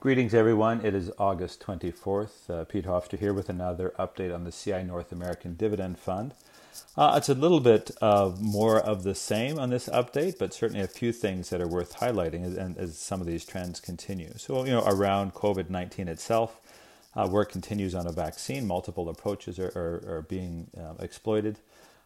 Greetings, everyone. It is August 24th. Uh, Pete Hofstra here with another update on the CI North American Dividend Fund. Uh, it's a little bit of more of the same on this update, but certainly a few things that are worth highlighting as, as some of these trends continue. So, you know, around COVID 19 itself, uh, work continues on a vaccine. Multiple approaches are, are, are being uh, exploited.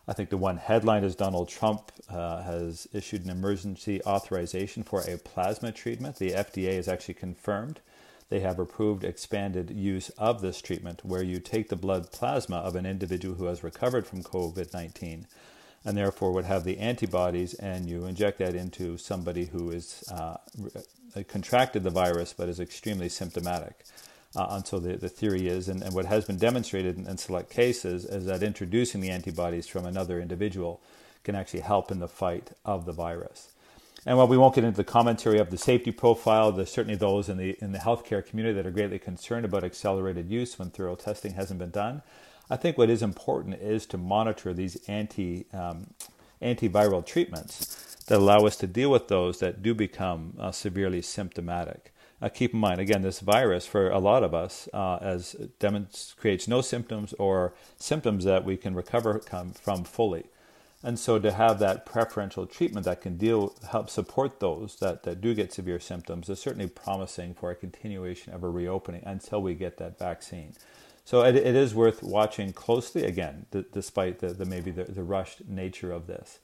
I think the one headline is Donald Trump uh, has issued an emergency authorization for a plasma treatment. The FDA has actually confirmed they have approved expanded use of this treatment where you take the blood plasma of an individual who has recovered from COVID 19 and therefore would have the antibodies, and you inject that into somebody who is uh, contracted the virus but is extremely symptomatic. Uh, so the, the theory is, and, and what has been demonstrated in, in, select cases, is that introducing the antibodies from another individual can actually help in the fight of the virus. And while we won't get into the commentary of the safety profile, there's certainly those in the in the healthcare community that are greatly concerned about accelerated use when thorough testing hasn't been done. I think what is important is to monitor these anti um, antiviral treatments that allow us to deal with those that do become uh, severely symptomatic. Uh, keep in mind, again, this virus for a lot of us uh, as demonstrates no symptoms or symptoms that we can recover from fully. And so to have that preferential treatment that can deal, help support those that, that do get severe symptoms is certainly promising for a continuation of a reopening until we get that vaccine. So it, it is worth watching closely again, d- despite the, the maybe the, the rushed nature of this.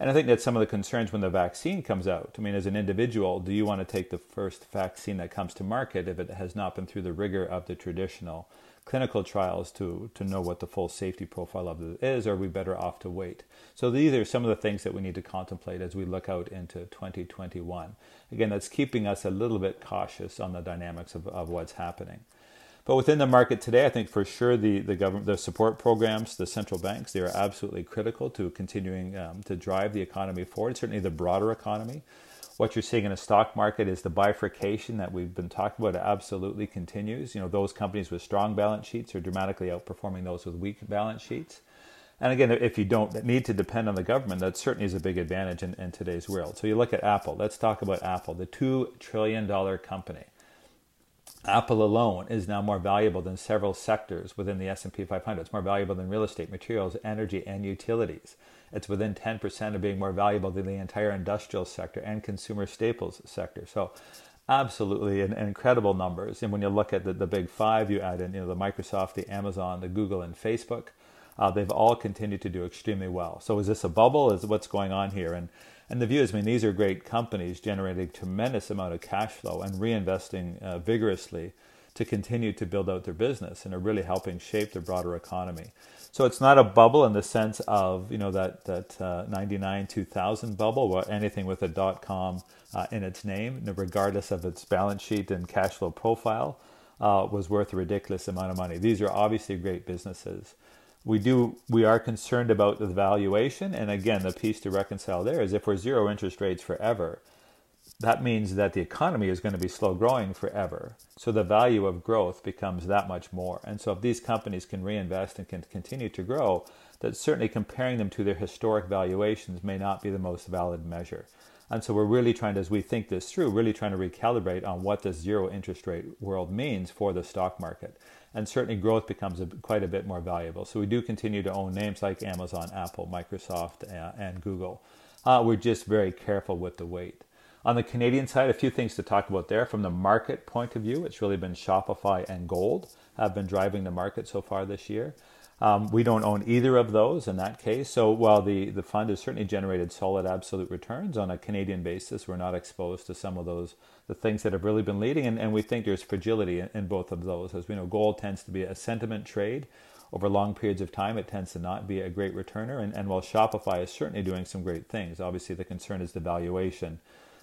And I think that's some of the concerns when the vaccine comes out. I mean, as an individual, do you want to take the first vaccine that comes to market if it has not been through the rigor of the traditional clinical trials to, to know what the full safety profile of it is, or are we better off to wait? So these are some of the things that we need to contemplate as we look out into 2021. Again, that's keeping us a little bit cautious on the dynamics of, of what's happening. But within the market today, I think for sure the, the government, the support programs, the central banks, they are absolutely critical to continuing um, to drive the economy forward. Certainly, the broader economy. What you're seeing in the stock market is the bifurcation that we've been talking about absolutely continues. You know, those companies with strong balance sheets are dramatically outperforming those with weak balance sheets. And again, if you don't need to depend on the government, that certainly is a big advantage in, in today's world. So you look at Apple. Let's talk about Apple, the two trillion dollar company. Apple alone is now more valuable than several sectors within the S&P 500. It's more valuable than real estate, materials, energy, and utilities. It's within 10% of being more valuable than the entire industrial sector and consumer staples sector. So absolutely an, incredible numbers. And when you look at the, the big five, you add in you know, the Microsoft, the Amazon, the Google, and Facebook. Uh, they've all continued to do extremely well. So is this a bubble? Is what's going on here? And and the view is, I mean, these are great companies generating tremendous amount of cash flow and reinvesting uh, vigorously to continue to build out their business and are really helping shape the broader economy. So it's not a bubble in the sense of you know that that uh, 99 2000 bubble, where anything with a dot com uh, in its name, regardless of its balance sheet and cash flow profile, uh, was worth a ridiculous amount of money. These are obviously great businesses we do we are concerned about the valuation. And again the piece to reconcile there is if we're zero interest rates forever that means that the economy is going to be slow growing forever. So the value of growth becomes that much more. And so if these companies can reinvest and can continue to grow that certainly comparing them to their historic valuations may not be the most valid measure. And so we're really trying to, as we think this through, really trying to recalibrate on what this zero interest rate world means for the stock market. And certainly growth becomes a, quite a bit more valuable. So we do continue to own names like Amazon, Apple, Microsoft, and Google. Uh, we're just very careful with the weight. On the Canadian side, a few things to talk about there. From the market point of view, it's really been Shopify and Gold have been driving the market so far this year. Um, we don't own either of those in that case. So while the, the fund has certainly generated solid absolute returns on a Canadian basis, we're not exposed to some of those the things that have really been leading, and, and we think there's fragility in, in both of those. As we know, gold tends to be a sentiment trade over long periods of time. It tends to not be a great returner, and, and while Shopify is certainly doing some great things, obviously the concern is the valuation.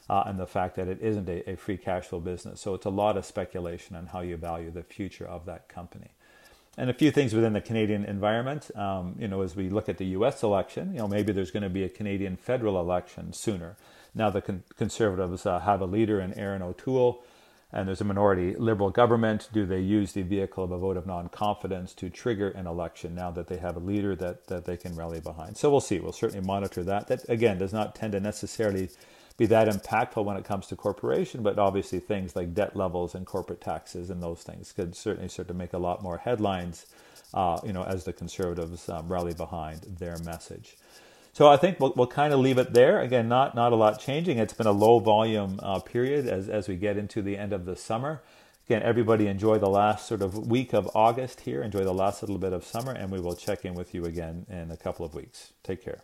Uh, and the fact that it isn't a, a free cash flow business. So it's a lot of speculation on how you value the future of that company and a few things within the Canadian environment. Um, you know, as we look at the U.S. election, you know, maybe there's going to be a Canadian federal election sooner. Now the con- Conservatives uh, have a leader in Erin O'Toole, and there's a minority Liberal government. Do they use the vehicle of a vote of non-confidence to trigger an election now that they have a leader that, that they can rally behind? So we'll see. We'll certainly monitor that. That again does not tend to necessarily be that impactful when it comes to corporation, but obviously things like debt levels and corporate taxes and those things could certainly start to make a lot more headlines, uh, you know, as the conservatives um, rally behind their message. So I think we'll, we'll kind of leave it there. Again, not not a lot changing. It's been a low volume uh, period as as we get into the end of the summer. Again, everybody enjoy the last sort of week of August here. Enjoy the last little bit of summer, and we will check in with you again in a couple of weeks. Take care.